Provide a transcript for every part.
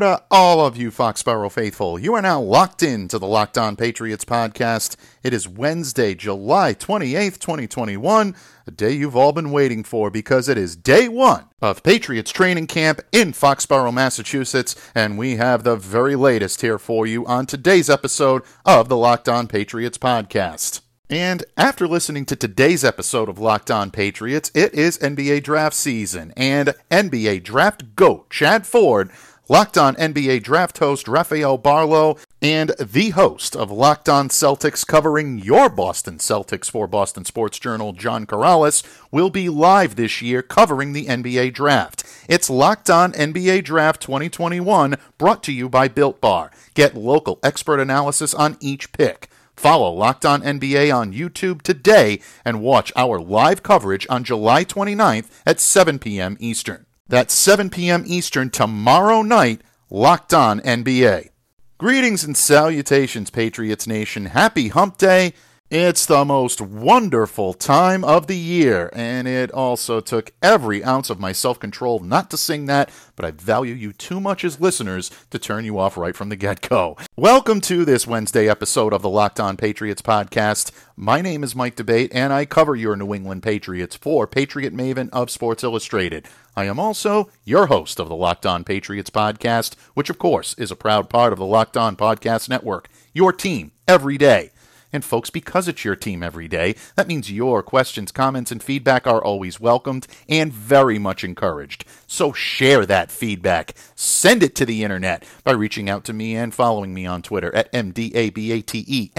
To all of you Foxborough faithful. You are now locked in to the Locked On Patriots podcast. It is Wednesday, July 28th, 2021, a day you've all been waiting for because it is day one of Patriots training camp in Foxborough, Massachusetts, and we have the very latest here for you on today's episode of the Locked On Patriots podcast. And after listening to today's episode of Locked On Patriots, it is NBA draft season, and NBA draft GOAT Chad Ford, Locked On NBA draft host Rafael Barlow, and the host of Locked On Celtics covering your Boston Celtics for Boston Sports Journal, John Karalis, will be live this year covering the NBA draft. It's Locked On NBA Draft 2021, brought to you by Built Bar. Get local expert analysis on each pick. Follow Locked On NBA on YouTube today and watch our live coverage on July 29th at 7 p.m. Eastern. That's 7 p.m. Eastern tomorrow night, Locked On NBA. Greetings and salutations, Patriots Nation. Happy Hump Day. It's the most wonderful time of the year, and it also took every ounce of my self control not to sing that, but I value you too much as listeners to turn you off right from the get go. Welcome to this Wednesday episode of the Locked On Patriots podcast. My name is Mike D'Abate, and I cover your New England Patriots for Patriot Maven of Sports Illustrated. I am also your host of the Locked On Patriots podcast, which, of course, is a proud part of the Locked On Podcast Network. Your team every day. And folks, because it's your team every day, that means your questions, comments, and feedback are always welcomed and very much encouraged. So share that feedback. Send it to the internet by reaching out to me and following me on Twitter at MDABATE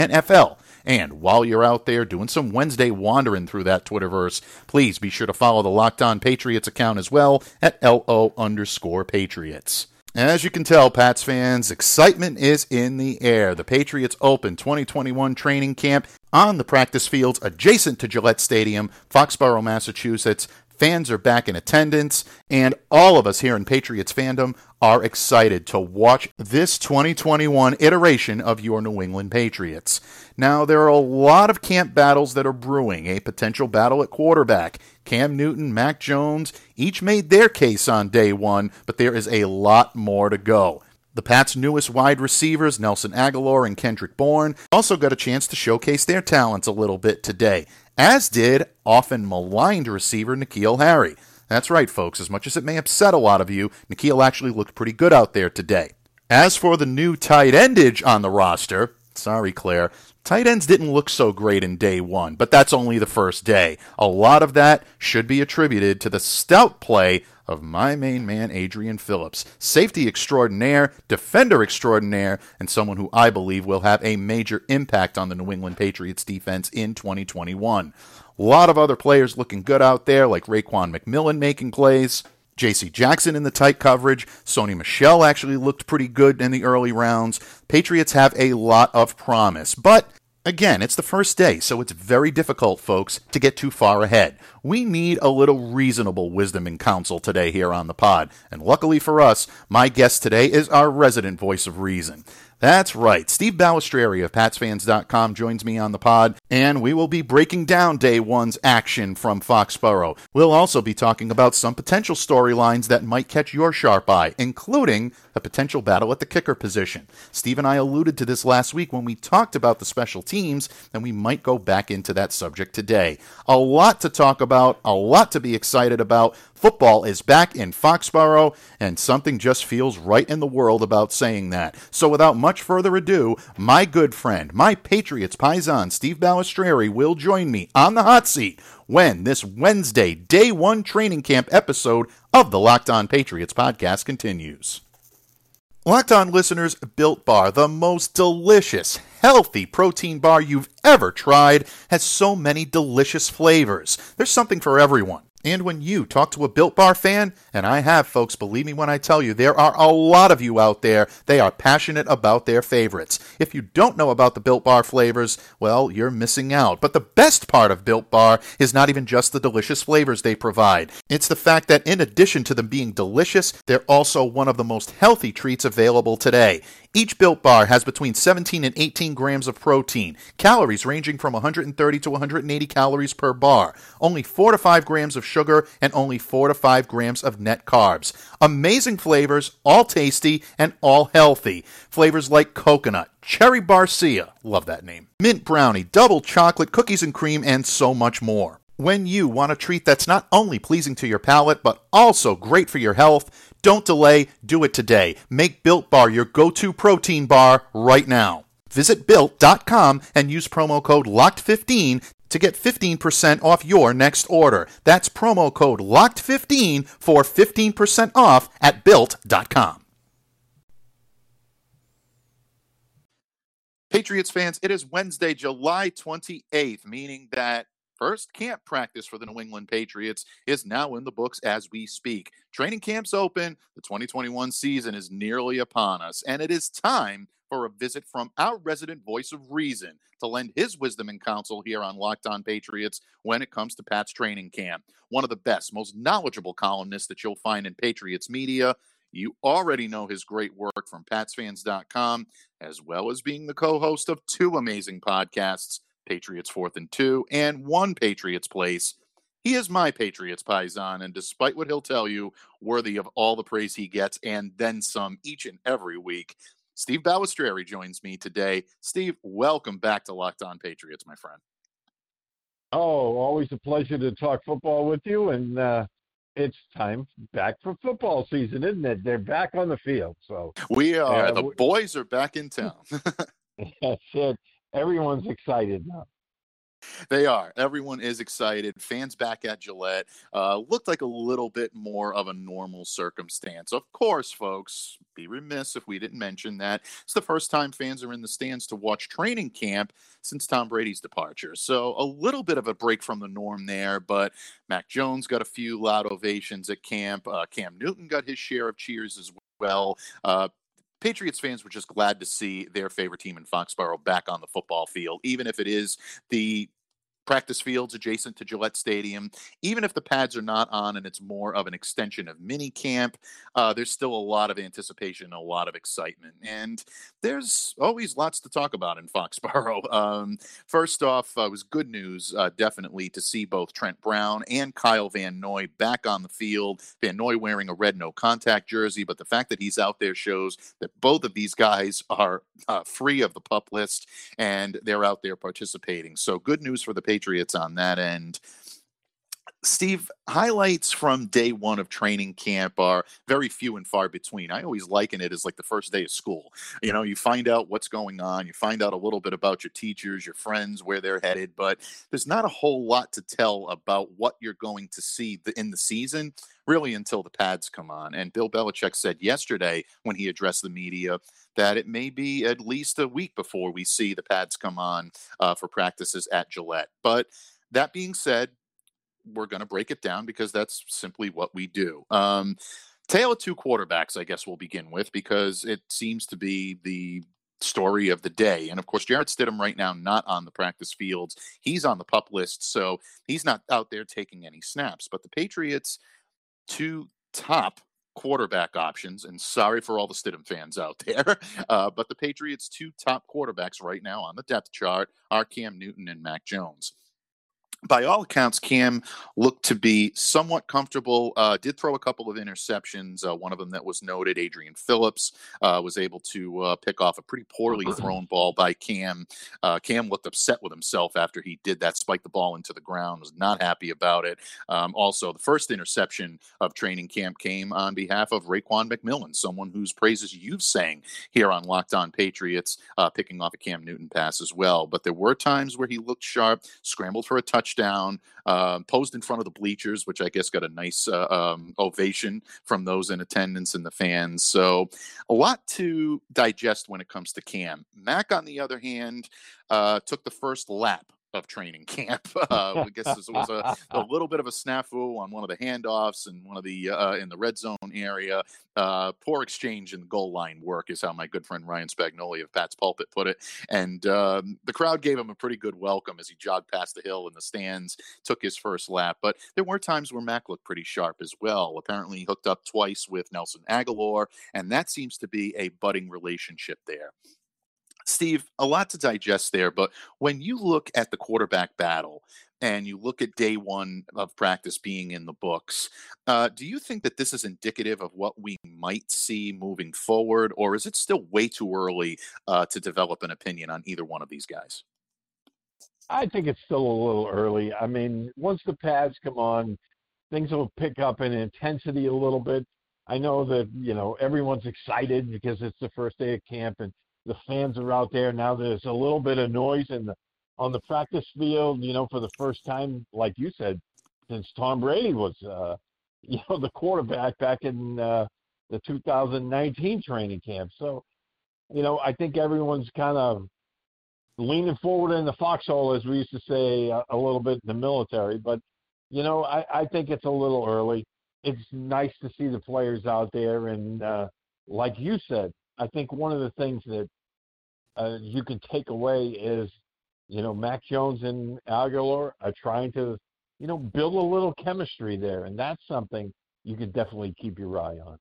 And while you're out there doing some Wednesday wandering through that Twitterverse, please be sure to follow the Locked On Patriots account as well at LO underscore Patriots. As you can tell, Pats fans, excitement is in the air. The Patriots open 2021 training camp on the practice fields adjacent to Gillette Stadium, Foxborough, Massachusetts. Fans are back in attendance, and all of us here in Patriots fandom are excited to watch this 2021 iteration of your New England Patriots. Now, there are a lot of camp battles that are brewing, a potential battle at quarterback. Cam Newton, Mac Jones, each made their case on day one, but there is a lot more to go. The Pats' newest wide receivers, Nelson Agholor and Kendrick Bourne, also got a chance to showcase their talents a little bit today, as did often maligned receiver N'Keal Harry. That's right, folks, as much as it may upset a lot of you, N'Keal actually looked pretty good out there today. As for the new tight endage on the roster, sorry, Claire, Tight ends didn't look so great in day one, but that's only the first day. A lot of that should be attributed to the stout play of my main man, Adrian Phillips. Safety extraordinaire, defender extraordinaire, and someone who I believe will have a major impact on the New England Patriots defense in 2021. A lot of other players looking good out there, like Raekwon McMillan making plays. J.C. Jackson in the tight coverage. Sony Michel actually looked pretty good in the early rounds. Patriots have a lot of promise, but Again, it's the first day, so it's very difficult, folks, to get too far ahead. We need a little reasonable wisdom and counsel today here on the pod, and luckily for us, my guest today is our resident voice of reason. That's right. Steve Balestrieri of PatsFans.com joins me on the pod, and we will be breaking down day one's action from Foxborough. We'll also be talking about some potential storylines that might catch your sharp eye, including a potential battle at the kicker position. Steve and I alluded to this last week when we talked about the special teams, and we might go back into that subject today. A lot to talk about, a lot to be excited about. Football is back in Foxborough, and something just feels right in the world about saying that. So, without much further ado, my good friend, my Patriots Paisan, Steve Balestrieri, will join me on the hot seat when this Wednesday, day one training camp episode of the Locked On Patriots podcast continues. Locked On listeners, Built Bar, the most delicious, healthy protein bar you've ever tried, has so many delicious flavors. There's something for everyone. And when you talk to a Built Bar fan, and I have, folks, believe me when I tell you, there are a lot of you out there, they are passionate about their favorites. If you don't know about the Built Bar flavors, well, you're missing out. But the best part of Built Bar is not even just the delicious flavors they provide. It's the fact that in addition to them being delicious, they're also one of the most healthy treats available today. Each Built Bar has between 17 and 18 grams of protein, calories ranging from 130 to 180 calories per bar, only 4 to 5 grams of sugar, and only 4 to 5 grams of net carbs. Amazing flavors, all tasty and all healthy. Flavors like coconut, cherry barcia, love that name, mint brownie, double chocolate, cookies and cream, and so much more. When you want a treat that's not only pleasing to your palate, but also great for your health, don't delay, do it today. Make Built Bar your go to protein bar right now. Visit built.com and use promo code LOCKED15 to get 15% off your next order. That's promo code LOCKED15 for 15% off at built.com. Patriots fans, it is Wednesday, July 28th, meaning that First camp practice for the New England Patriots is now in the books as we speak. Training camp's open. The 2021 season is nearly upon us, and it is time for a visit from our resident voice of reason to lend his wisdom and counsel here on Locked On Patriots when it comes to Pat's training camp. One of the best, most knowledgeable columnists that you'll find in Patriots media. You already know his great work from PatsFans.com, as well as being the co host of two amazing podcasts Patriots fourth and two, and one Patriots place. He is my Patriots paisan, and despite what he'll tell you, worthy of all the praise he gets and then some each and every week. Steve Balestrieri joins me today. Steve, welcome back to Locked On Patriots, my friend. Oh, always a pleasure to talk football with you, and uh, it's time back for football season, isn't it? They're back on the field, so we are. Uh, the boys are back in town. That's it everyone's excited now. They are. Everyone is excited. Fans back at Gillette uh, looked like a little bit more of a normal circumstance. Of course, folks, be remiss if we didn't mention that it's the first time fans are in the stands to watch training camp since Tom Brady's departure. So a little bit of a break from the norm there, but Mac Jones got a few loud ovations at camp. Uh, Cam Newton got his share of cheers as well. Uh, Patriots fans were just glad to see their favorite team in Foxborough back on the football field, even if it is the practice fields adjacent to Gillette Stadium. Even if the pads are not on and it's more of an extension of mini camp, uh, there's still a lot of anticipation, a lot of excitement, and there's always lots to talk about in Foxborough. Um, first off, uh, was good news, uh, definitely, to see both Trent Brown and Kyle Van Noy back on the field. Van Noy wearing a red no contact jersey, but the fact that he's out there shows that both of these guys are uh, free of the pup list and they're out there participating. So good news for the Patriots Patriots on that end. Steve, highlights from day one of training camp are very few and far between. I always liken it as like the first day of school. You know, you find out what's going on, you find out a little bit about your teachers, your friends, where they're headed, but there's not a whole lot to tell about what you're going to see in the season really until the pads come on. And Bill Belichick said yesterday when he addressed the media that it may be at least a week before we see the pads come on uh, for practices at Gillette. But that being said, we're going to break it down because that's simply what we do. Um, tale of two quarterbacks, I guess we'll begin with because it seems to be the story of the day. And of course, Jarrett Stidham right now not on the practice fields. He's on the pup list, so he's not out there taking any snaps. But the Patriots, two top quarterback options, and sorry for all the Stidham fans out there, uh, but the Patriots' two top quarterbacks right now on the depth chart are Cam Newton and Mac Jones by all accounts, Cam looked to be somewhat comfortable. Uh, did throw a couple of interceptions. Uh, one of them that was noted, Adrian Phillips uh, was able to uh, pick off a pretty poorly thrown ball by Cam. Uh, Cam looked upset with himself after he did that, spiked the ball into the ground, was not happy about it. Um, also, the first interception of training camp came on behalf of Raekwon McMillan, someone whose praises you've sang here on Locked On Patriots, uh, picking off a Cam Newton pass as well. But there were times where he looked sharp, scrambled for a touchdown touchdown, uh, posed in front of the bleachers, which I guess got a nice uh, um, ovation from those in attendance and the fans. So a lot to digest when it comes to Cam. Mac, on the other hand, uh, took the first lap of training camp. Uh, I guess this was a, a, little bit of a snafu on one of the handoffs and one of the uh, in the red zone area. Uh, poor exchange and goal line work is how my good friend Ryan Spagnoli of Pat's Pulpit put it. And um, the crowd gave him a pretty good welcome as he jogged past the hill in the stands, took his first lap. But there were times where Mac looked pretty sharp as well. Apparently, he hooked up twice with Nelson Agholor, and that seems to be a budding relationship there. Steve, a lot to digest there, but when you look at the quarterback battle and you look at day one of practice being in the books, uh, do you think that this is indicative of what we might see moving forward, or is it still way too early uh, to develop an opinion on either one of these guys? I think it's still a little early. I mean, once the pads come on, things will pick up in intensity a little bit. I know that, you know, everyone's excited because it's the first day of camp and the fans are out there now. There's a little bit of noise in the on the practice field. You know, for the first time, like you said, since Tom Brady was, uh, you know, the quarterback back in uh, the 2019 training camp. So, you know, I think everyone's kind of leaning forward in the foxhole, as we used to say a, a little bit in the military. But, you know, I, I think it's a little early. It's nice to see the players out there, and uh, like you said, I think one of the things that uh, you can take away is, you know, Mac Jones and Agholor are trying to, you know, build a little chemistry there, and that's something you can definitely keep your eye on.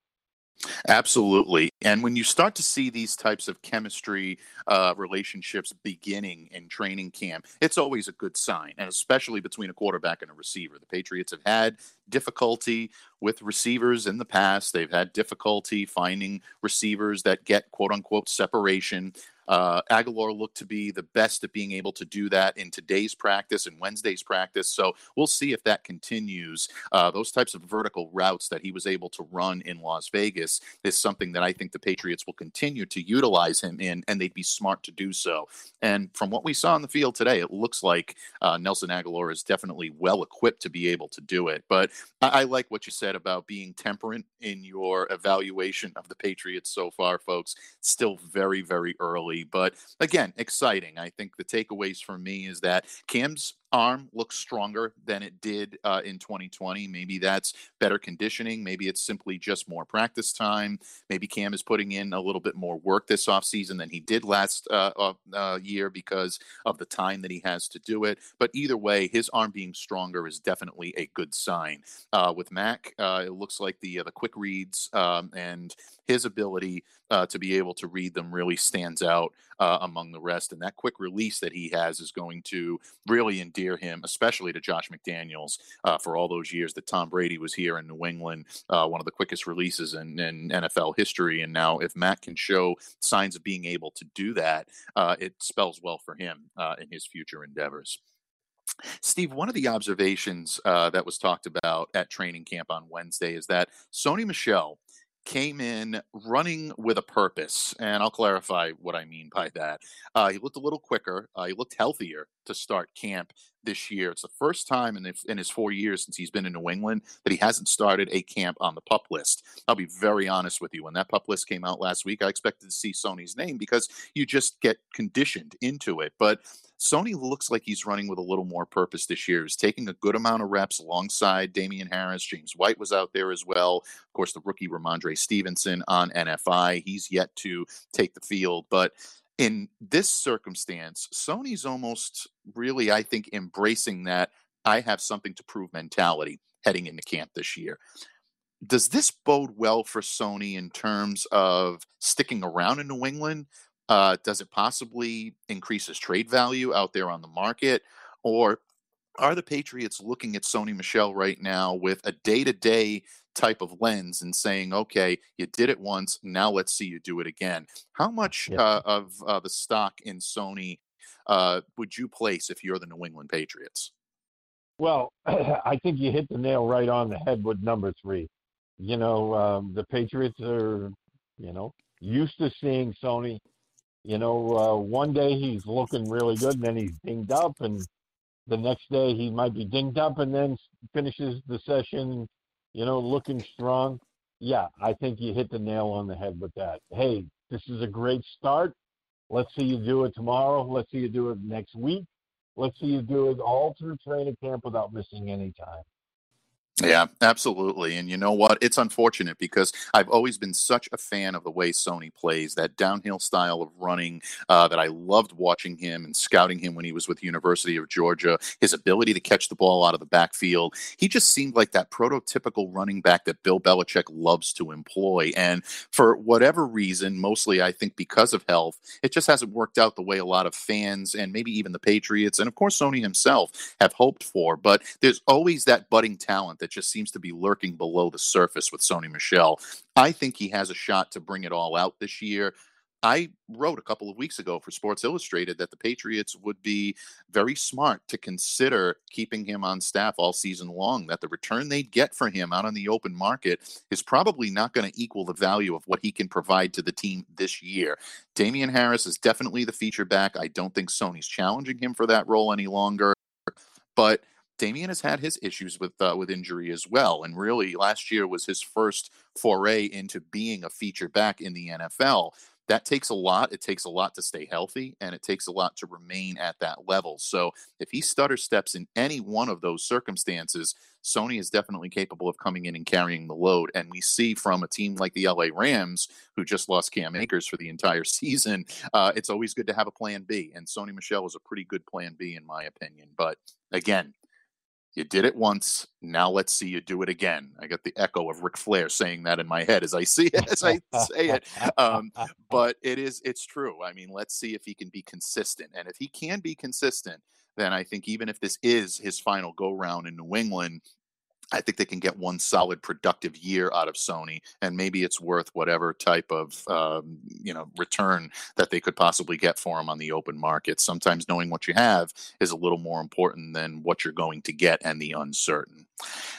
Absolutely. And when you start to see these types of chemistry uh, relationships beginning in training camp, it's always a good sign, and especially between a quarterback and a receiver. The Patriots have had difficulty with receivers in the past. They've had difficulty finding receivers that get quote unquote separation. Uh, Agholor looked to be the best at being able to do that in today's practice and Wednesday's practice. So we'll see if that continues. Uh, those types of vertical routes that he was able to run in Las Vegas is something that I think the Patriots will continue to utilize him in, and they'd be smart to do so. And from what we saw on the field today, it looks like uh, Nelson Agholor is definitely well equipped to be able to do it. But I, I like what you said about being temperate in your evaluation of the Patriots so far, folks. Still very, very early but again, exciting. I think the takeaways for me is that Cam's arm looks stronger than it did uh, in 2020. Maybe that's better conditioning. Maybe it's simply just more practice time. Maybe Cam is putting in a little bit more work this offseason than he did last uh, uh, year because of the time that he has to do it. But either way, his arm being stronger is definitely a good sign. Uh, with Mac, uh, it looks like the uh, the quick reads um, and his ability to be able to read them really stands out among the rest. And that quick release that he has is going to really endear him, especially to Josh McDaniels, uh, for all those years that Tom Brady was here in New England, uh, one of the quickest releases in, in, NFL history. And now, if Matt can show signs of being able to do that, uh, it spells well for him uh, in his future endeavors. Steve, one of the observations uh, that was talked about at training camp on Wednesday is that Sony Michel came in running with a purpose. And I'll clarify what I mean by that. Uh, he looked a little quicker, uh, he looked healthier to start camp this year. It's the first time in, the, in his four years since he's been in New England that he hasn't started a camp on the pup list. I'll be very honest with you. When that pup list came out last week, I expected to see Sony's name because you just get conditioned into it. But Sony looks like he's running with a little more purpose this year. He's taking a good amount of reps alongside Damien Harris. James White was out there as well. Of course, the rookie Rhamondre Stevenson on NFI. He's yet to take the field, but in this circumstance, Sony's almost really, I think, embracing that I have something to prove mentality heading into camp this year. Does this bode well for Sony in terms of sticking around in New England? Uh, does it possibly increase his trade value out there on the market? Or are the Patriots looking at Sony Michel right now with a day to day type of lens and saying, okay, you did it once, now let's see you do it again? How much yeah. uh, of uh, the stock in Sony uh, would you place if you're the New England Patriots? Well, I think you hit the nail right on the head with number three. You know, um, the Patriots are, you know, used to seeing Sony. You know, uh, one day he's looking really good, and then he's dinged up, and the next day he might be dinged up, and then finishes the session, you know, looking strong. Yeah, I think you hit the nail on the head with that. Hey, this is a great start. Let's see you do it tomorrow. Let's see you do it next week. Let's see you do it all through training camp without missing any time. Yeah, absolutely. And you know what? It's unfortunate because I've always been such a fan of the way Sony plays, that downhill style of running uh, that I loved watching him and scouting him when he was with University of Georgia, his ability to catch the ball out of the backfield. He just seemed like that prototypical running back that Bill Belichick loves to employ. And for whatever reason, mostly I think because of health, it just hasn't worked out the way a lot of fans and maybe even the Patriots and of course Sony himself have hoped for. But there's always that budding talent that just seems to be lurking below the surface with Sony Michel. I think he has a shot to bring it all out this year. I wrote a couple of weeks ago for Sports Illustrated that the Patriots would be very smart to consider keeping him on staff all season long, that the return they'd get for him out on the open market is probably not going to equal the value of what he can provide to the team this year. Damien Harris is definitely the feature back. I don't think Sony's challenging him for that role any longer, but Damien has had his issues with uh, with injury as well, and really last year was his first foray into being a feature back in the NFL. That takes a lot. It takes a lot to stay healthy, and it takes a lot to remain at that level. So, if he stutter steps in any one of those circumstances, Sony is definitely capable of coming in and carrying the load. And we see from a team like the LA Rams, who just lost Cam Akers for the entire season, uh, it's always good to have a plan B. And Sony Michel is a pretty good plan B, in my opinion. But again, you did it once. Now let's see you do it again. I got the echo of Ric Flair saying that in my head as I see it, as I say it. Um, but it is, it's true. I mean, let's see if he can be consistent. And if he can be consistent, then I think even if this is his final go round in New England, I think they can get one solid productive year out of Sony, and maybe it's worth whatever type of um, you know return that they could possibly get for them on the open market. Sometimes knowing what you have is a little more important than what you're going to get and the uncertain.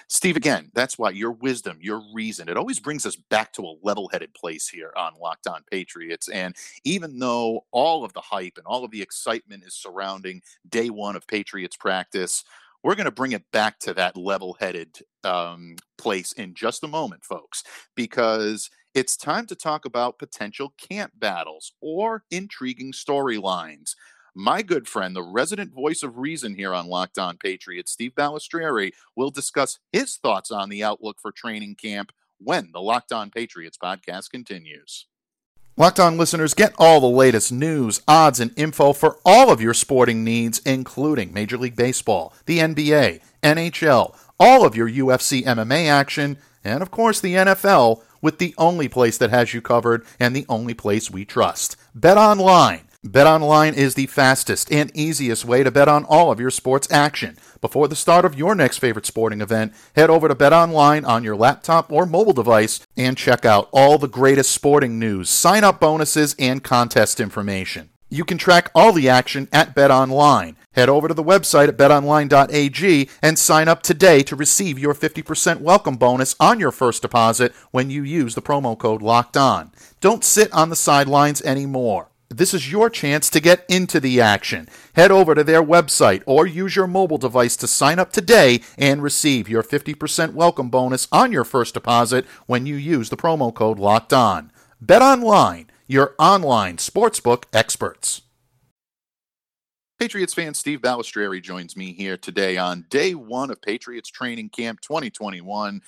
Steve, again, that's why your wisdom, your reason, it always brings us back to a level-headed place here on Locked On Patriots. And even though all of the hype and all of the excitement is surrounding day one of Patriots practice we're going to bring it back to that level headed um, place in just a moment, folks, because it's time to talk about potential camp battles or intriguing storylines. My good friend, the resident voice of reason here on Locked On Patriots, Steve Balestrieri, will discuss his thoughts on the outlook for training camp when the Locked On Patriots podcast continues. Locked On listeners get all the latest news, odds, and info for all of your sporting needs, including Major League Baseball, the NBA, NHL, all of your UFC MMA action, and of course the NFL, with the only place that has you covered and the only place we trust. Bet Online. BetOnline is the fastest and easiest way to bet on all of your sports action. Before the start of your next favorite sporting event, head over to BetOnline on your laptop or mobile device and check out all the greatest sporting news, sign up bonuses, and contest information. You can track all the action at BetOnline. Head over to the website at betonline.ag and sign up today to receive your 50% welcome bonus on your first deposit when you use the promo code LOCKED ON. Don't sit on the sidelines anymore. This is your chance to get into the action. Head over to their website or use your mobile device to sign up today and receive your 50% welcome bonus on your first deposit when you use the promo code LOCKED ON. Bet online, your online sportsbook experts. Patriots fan Steve Balestrieri joins me here today on day one of Patriots training camp 2021.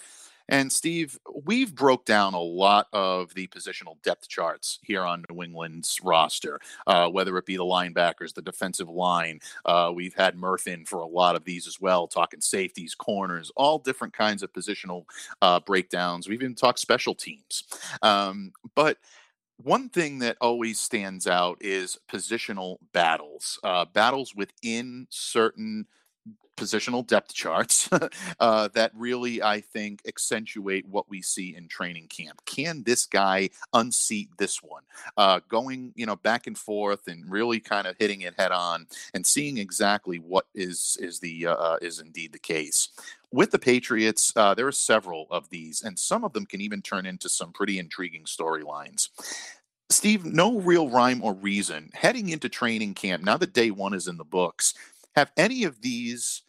And Steve, we've broke down a lot of the positional depth charts here on New England's roster, uh, whether it be the linebackers, the defensive line. Uh, we've had Murph in for a lot of these as well, talking safeties, corners, all different kinds of positional uh, breakdowns. We've even talked special teams. Um, but one thing that always stands out is positional battles, uh, battles within certain positional depth charts uh, that really, I think, accentuate what we see in training camp. Can this guy unseat this one? Uh, going, you know, back and forth and really kind of hitting it head on and seeing exactly what is is the uh, uh is indeed the case. With the Patriots, uh, there are several of these, and some of them can even turn into some pretty intriguing storylines. Steve, no real rhyme or reason heading into training camp. Now that day one is in the books, have any of these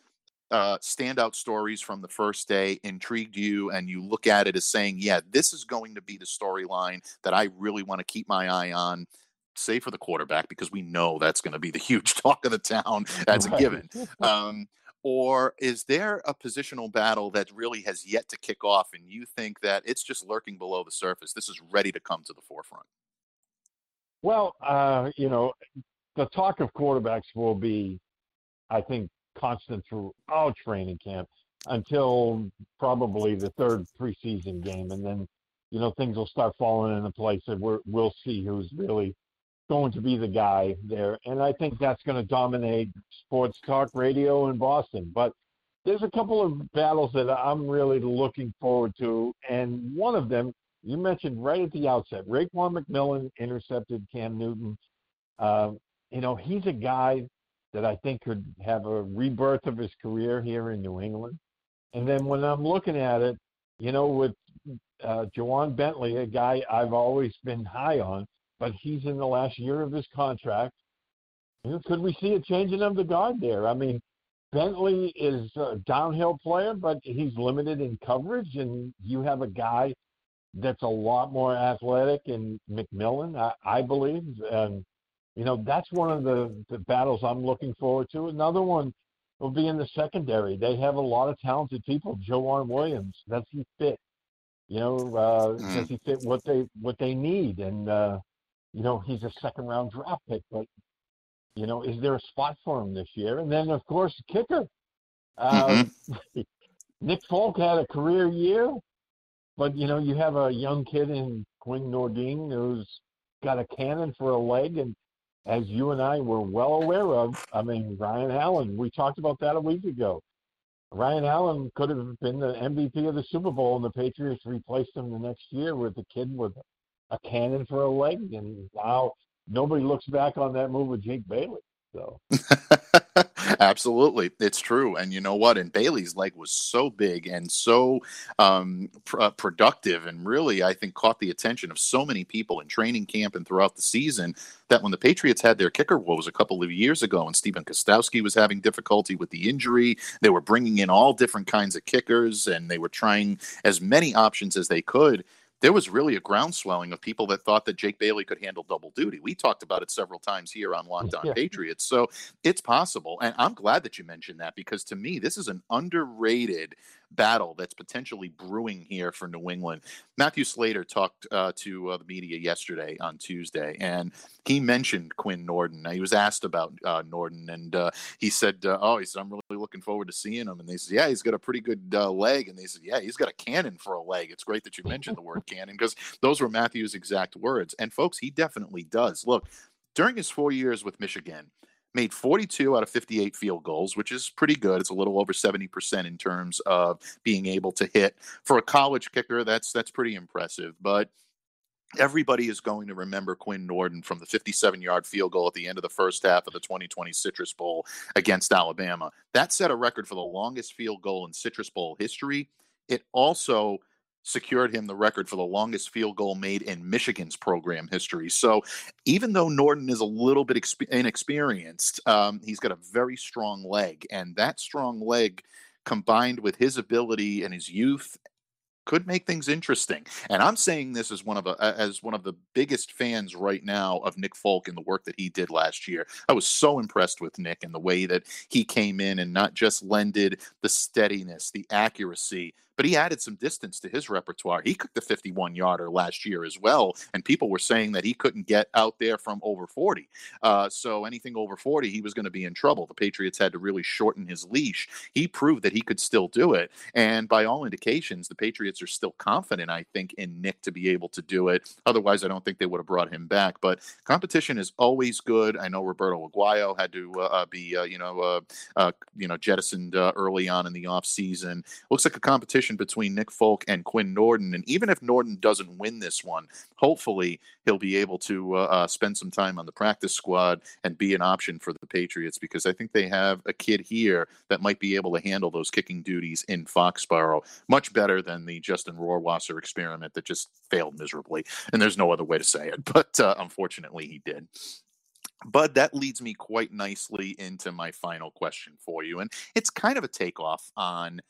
uh, standout stories from the first day intrigued you and you look at it as saying, yeah, this is going to be the storyline that I really want to keep my eye on say for the quarterback because we know that's going to be the huge talk of the town as a given. Um, or is there a positional battle that really has yet to kick off and you think that it's just lurking below the surface? This is ready to come to the forefront. Well, uh, you know, the talk of quarterbacks will be, I think, constant throughout training camp until probably the third preseason game, and then you know things will start falling into place, and we will see who's really going to be the guy there. And I think that's going to dominate sports talk radio in Boston. But there's a couple of battles that I'm really looking forward to, and one of them you mentioned right at the outset. Raekwon McMillan intercepted Cam Newton. Uh, you know, he's a guy that I think could have a rebirth of his career here in New England. And then when I'm looking at it, you know, with uh, Ja'Whaun Bentley, a guy I've always been high on, but he's in the last year of his contract. Could we see a changing of the guard there? I mean, Bentley is a downhill player, but he's limited in coverage, and you have a guy that's a lot more athletic in McMillan, I, I believe. And, you know, that's one of the, the battles I'm looking forward to. Another one will be in the secondary. They have a lot of talented people. Joejuan Williams, does he fit? You know, uh, mm. does he fit what they what they need? And uh, you know, he's a second round draft pick, but you know, is there a spot for him this year? And then, of course, kicker. mm-hmm. Um, Nick Folk had a career year, but you know, you have a young kid in Quinn Nordin who's got a cannon for a leg, and as you and I were well aware of, I mean, Ryan Allen, we talked about that a week ago. Ryan Allen could have been the MVP of the Super Bowl, and the Patriots replaced him the next year with a kid with a cannon for a leg, and now nobody looks back on that move with Jake Bailey. So Absolutely, it's true. And you know what? And Bailey's leg was so big and so um, pr- uh, productive, and really, I think, caught the attention of so many people in training camp and throughout the season that when the Patriots had their kicker woes a couple of years ago, and Stephen Gostkowski was having difficulty with the injury, they were bringing in all different kinds of kickers, and they were trying as many options as they could there was really a groundswelling of people that thought that Jake Bailey could handle double duty. We talked about it several times here on Locked On yeah. Patriots. So it's possible. And I'm glad that you mentioned that because to me, this is an underrated battle that's potentially brewing here for New England. Matthew Slater talked uh, to uh, the media yesterday on Tuesday, and he mentioned Quinn. Now, he was asked about uh, Nordin, and uh, he said, uh, "Oh, he said I'm really looking forward to seeing him." And they said, "Yeah, he's got a pretty good uh, leg." And they said, "Yeah, he's got a cannon for a leg." It's great that you mentioned the word cannon because those were Matthew's exact words. And folks, he definitely does. Look, during his four years with Michigan made 42 out of 58 field goals, which is pretty good. It's a little over 70% in terms of being able to hit. For a college kicker, that's that's pretty impressive. But everybody is going to remember Quinn Nordin from the 57 yard field goal at the end of the first half of the 2020 Citrus Bowl against Alabama. That set a record for the longest field goal in Citrus Bowl history. It also secured him the record for the longest field goal made in Michigan's program history. So even though Nordin is a little bit exp- inexperienced, um, he's got a very strong leg. And that strong leg combined with his ability and his youth could make things interesting. And I'm saying this as one of a, as one of the biggest fans right now of Nick Folk and the work that he did last year. I was so impressed with Nick and the way that he came in and not just lended the steadiness, the accuracy, but he added some distance to his repertoire. He cooked the 51 yarder last year as well, and people were saying that he couldn't get out there from over 40. Uh, so anything over 40, he was going to be in trouble. The Patriots had to really shorten his leash. He proved that he could still do it, and by all indications, the Patriots are still confident, I think, in Nick to be able to do it. Otherwise, I don't think they would have brought him back. But competition is always good. I know Roberto Aguayo had to uh, uh be, uh, you know, uh, uh, you know, jettisoned early on in the offseason. Looks like a competition competition between Nick Folk and Quinn Nordin. And even if Nordin doesn't win this one, hopefully he'll be able to uh, uh, spend some time on the practice squad and be an option for the Patriots because I think they have a kid here that might be able to handle those kicking duties in Foxborough much better than the Justin Rohrwasser experiment that just failed miserably. And there's no other way to say it, but uh, unfortunately he did. But that leads me quite nicely into my final question for you. And it's kind of a takeoff on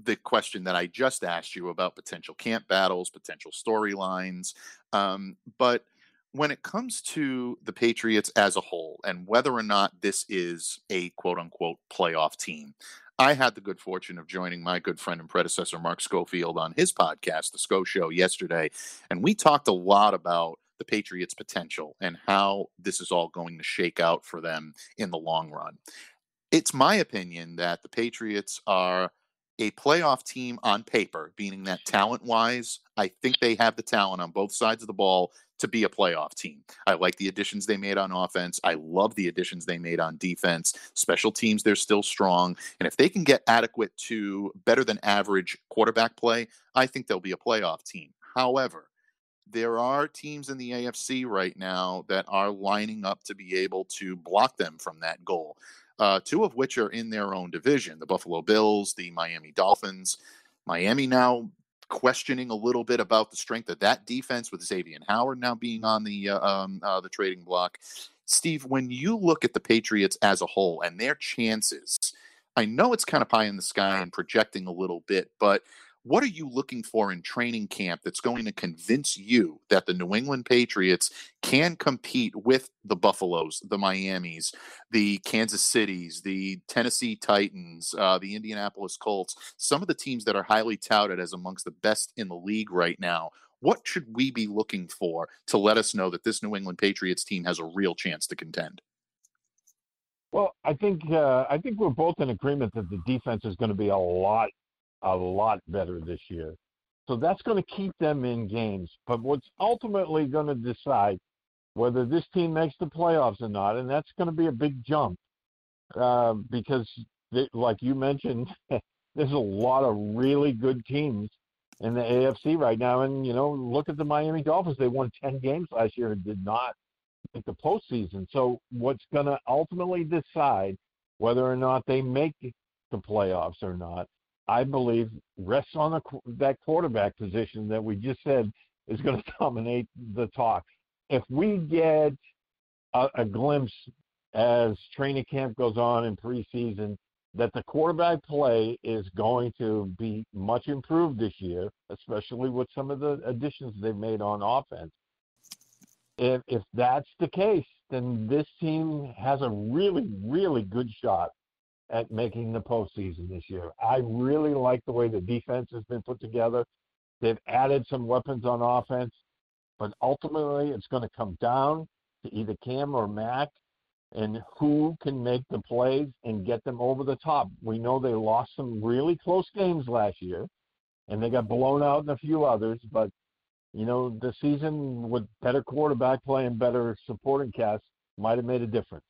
the question that I just asked you about potential camp battles, potential storylines. Um, but when it comes to the Patriots as a whole and whether or not this is a quote unquote playoff team, I had the good fortune of joining my good friend and predecessor, Mark Schofield, on his podcast, The Sco Show, yesterday. And we talked a lot about the Patriots' potential and how this is all going to shake out for them in the long run. It's my opinion that the Patriots are a playoff team on paper, meaning that talent wise, I think they have the talent on both sides of the ball to be a playoff team. I like the additions they made on offense. I love the additions they made on defense. Special teams, they're still strong. And if they can get adequate to better than average quarterback play, I think they'll be a playoff team. However, there are teams in the AFC right now that are lining up to be able to block them from that goal. Uh, two of which are in their own division the Buffalo Bills, the Miami Dolphins. Miami now questioning a little bit about the strength of that defense with Xavier Howard now being on the uh, um, uh, the trading block. Steve, when you look at the Patriots as a whole and their chances, I know it's kind of pie in the sky and projecting a little bit, but what are you looking for in training camp that's going to convince you that the New England Patriots can compete with the Buffaloes, the Miamis, the Kansas Cities, the Tennessee Titans, uh, the Indianapolis Colts, some of the teams that are highly touted as amongst the best in the league right now? What should we be looking for to let us know that this New England Patriots team has a real chance to contend? Well, I think uh, I think we're both in agreement that the defense is going to be a lot a lot better this year. So that's going to keep them in games. But what's ultimately going to decide whether this team makes the playoffs or not, and that's going to be a big jump uh, because, they, like you mentioned, there's a lot of really good teams in the AFC right now. And, you know, look at the Miami Dolphins. They won 10 games last year and did not make the postseason. So what's going to ultimately decide whether or not they make the playoffs or not I believe, rests on the, that quarterback position that we just said is going to dominate the talk. If we get a, a glimpse as training camp goes on in preseason that the quarterback play is going to be much improved this year, especially with some of the additions they've made on offense. If, if that's the case, then this team has a really, really good shot at making the postseason this year. I really like the way the defense has been put together. They've added some weapons on offense, but ultimately it's going to come down to either Cam or Mac and who can make the plays and get them over the top. We know they lost some really close games last year and they got blown out in a few others, but you know, the season with better quarterback play and better supporting cast might have made a difference.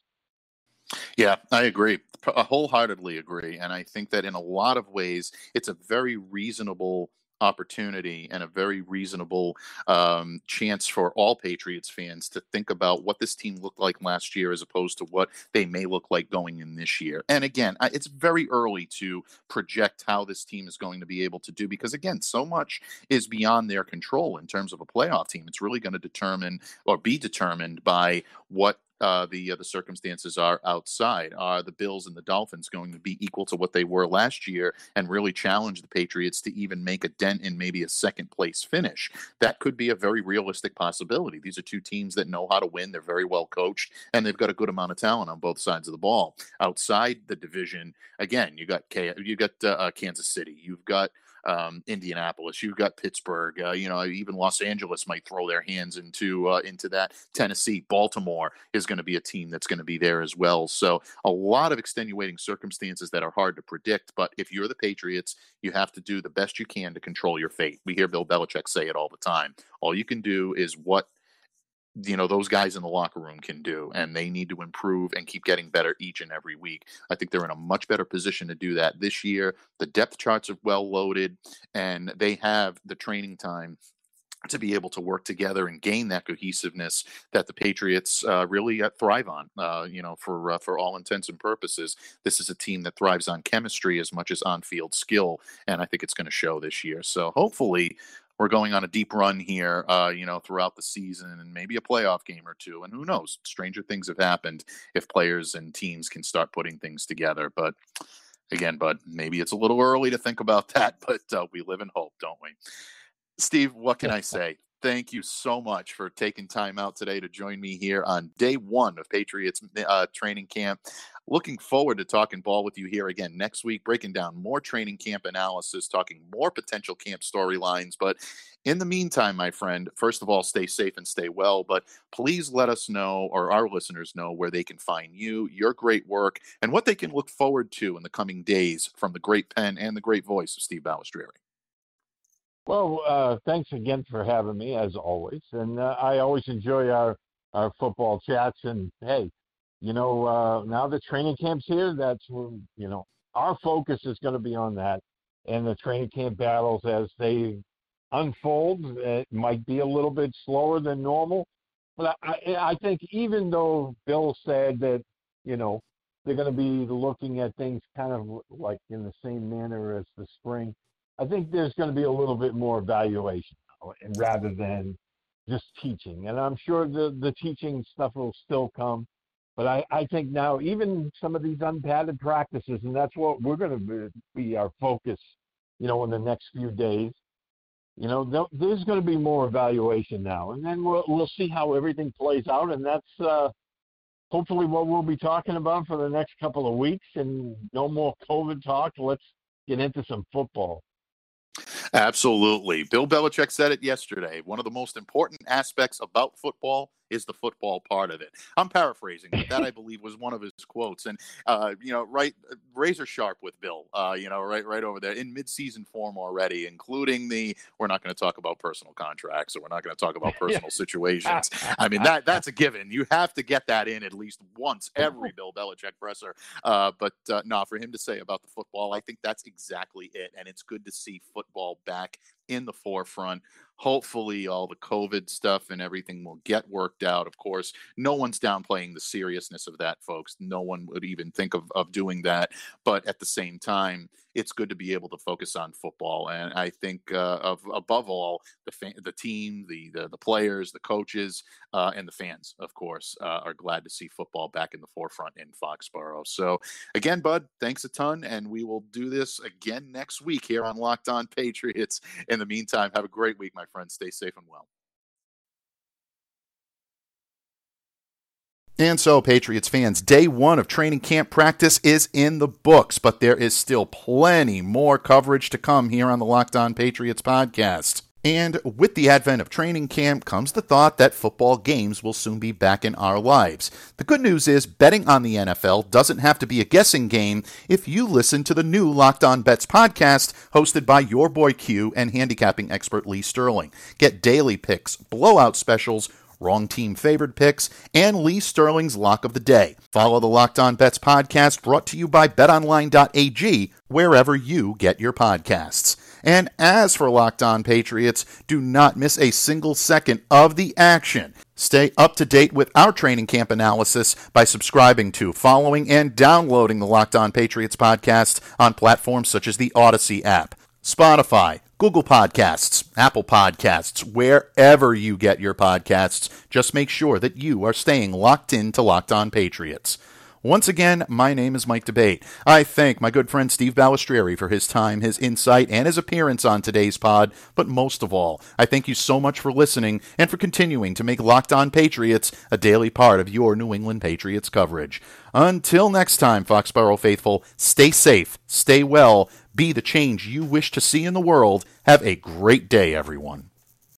Yeah, I agree. I wholeheartedly agree. And I think that in a lot of ways, it's a very reasonable opportunity and a very reasonable um, chance for all Patriots fans to think about what this team looked like last year as opposed to what they may look like going in this year. And again, it's very early to project how this team is going to be able to do because, again, so much is beyond their control in terms of a playoff team. It's really going to determine or be determined by what uh, the uh, the circumstances are outside. Are the Bills and the Dolphins going to be equal to what they were last year and really challenge the Patriots to even make a dent in maybe a second place finish? That could be a very realistic possibility. These are two teams that know how to win. They're very well coached and they've got a good amount of talent on both sides of the ball. Outside the division, again, you got K- you got uh, uh Kansas City. You've got um, Indianapolis. You've got Pittsburgh. Uh, you know, even Los Angeles might throw their hands into uh, into that. Tennessee, Baltimore is going to be a team that's going to be there as well. So a lot of extenuating circumstances that are hard to predict. But if you're the Patriots, you have to do the best you can to control your fate. We hear Bill Belichick say it all the time. All you can do is what you know those guys in the locker room can do and they need to improve and keep getting better each and every week i think they're in a much better position to do that this year the depth charts are well loaded and they have the training time to be able to work together and gain that cohesiveness that the Patriots uh, really uh, thrive on. Uh, you know, for uh, for all intents and purposes, this is a team that thrives on chemistry as much as on field skill, and I think it's going to show this year. So hopefully, we're going on a deep run here, uh, you know, throughout the season and maybe a playoff game or two. And who knows? Stranger things have happened if players and teams can start putting things together. But again, but maybe it's a little early to think about that. But uh, we live in hope, don't we? Steve, what can I say? thank you so much for taking time out today to join me here on day one of Patriots uh, training camp. Looking forward to talking ball with you here again next week, breaking down more training camp analysis, talking more potential camp storylines. But in the meantime, my friend, first of all, stay safe and stay well. But please let us know, or our listeners know, where they can find you, your great work, and what they can look forward to in the coming days from the great pen and the great voice of Steve Balestrieri. Well, uh, thanks again for having me, as always. And uh, I always enjoy our, our football chats. And hey, you know, uh, now the training camp's here, that's when, you know, our focus is going to be on that. And the training camp battles as they unfold, it might be a little bit slower than normal. But I, I think even though Bill said that, you know, they're going to be looking at things kind of like in the same manner as the spring, I think there's going to be a little bit more evaluation rather than just teaching. And I'm sure the, the teaching stuff will still come. But I, I think now even some of these unpadded practices, and that's what we're going to be, be our focus, you know, in the next few days. You know, there's going to be more evaluation now, and then we'll we'll see how everything plays out, and that's uh, hopefully what we'll be talking about for the next couple of weeks. And no more COVID talk. Let's get into some football. Absolutely. Bill Belichick said it yesterday. One of the most important aspects about football is the football part of it. I'm paraphrasing, but that I believe was one of his quotes. And uh, you know, right, razor sharp with Bill. Uh, you know, right, right over there in midseason form already, including the we're not going to talk about personal contracts or we're not going to talk about personal situations. I mean, that that's a given. You have to get that in at least once every Bill Belichick presser. Uh, but uh, no, for him to say about the football, I think that's exactly it. And it's good to see football back in the forefront. Hopefully, all the COVID stuff and everything will get worked out. Of course, no one's downplaying the seriousness of that, folks. No one would even think of, of doing that. But at the same time, it's good to be able to focus on football. And I think, uh, of above all, the the team, the, the, the players, the coaches, uh, and the fans, of course, uh, are glad to see football back in the forefront in Foxborough. So again, Bud, thanks a ton, and we will do this again next week here on Locked On Patriots. In the meantime, have a great week, my friends. Stay safe and well. And so, Patriots fans, day one of training camp practice is in the books, but there is still plenty more coverage to come here on the Locked On Patriots podcast. And with the advent of training camp comes the thought that football games will soon be back in our lives. The good news is betting on the NFL doesn't have to be a guessing game if you listen to the new Locked On Bets podcast hosted by your boy Q and handicapping expert Lee Sterling. Get daily picks, blowout specials, wrong team favored picks, and Lee Sterling's lock of the day. Follow the Locked On Bets podcast brought to you by betonline.ag wherever you get your podcasts. And as for Locked On Patriots, do not miss a single second of the action. Stay up to date with our training camp analysis by subscribing to, following, and downloading the Locked On Patriots podcast on platforms such as the Audacy app, Spotify, Google Podcasts, Apple Podcasts, wherever you get your podcasts. Just make sure that you are staying locked in to Locked On Patriots. Once again, my name is Mike D'Abate. I thank my good friend Steve Balestrieri for his time, his insight, and his appearance on today's pod. But most of all, I thank you so much for listening and for continuing to make Locked On Patriots a daily part of your New England Patriots coverage. Until next time, Foxborough faithful, stay safe, stay well, be the change you wish to see in the world. Have a great day, everyone.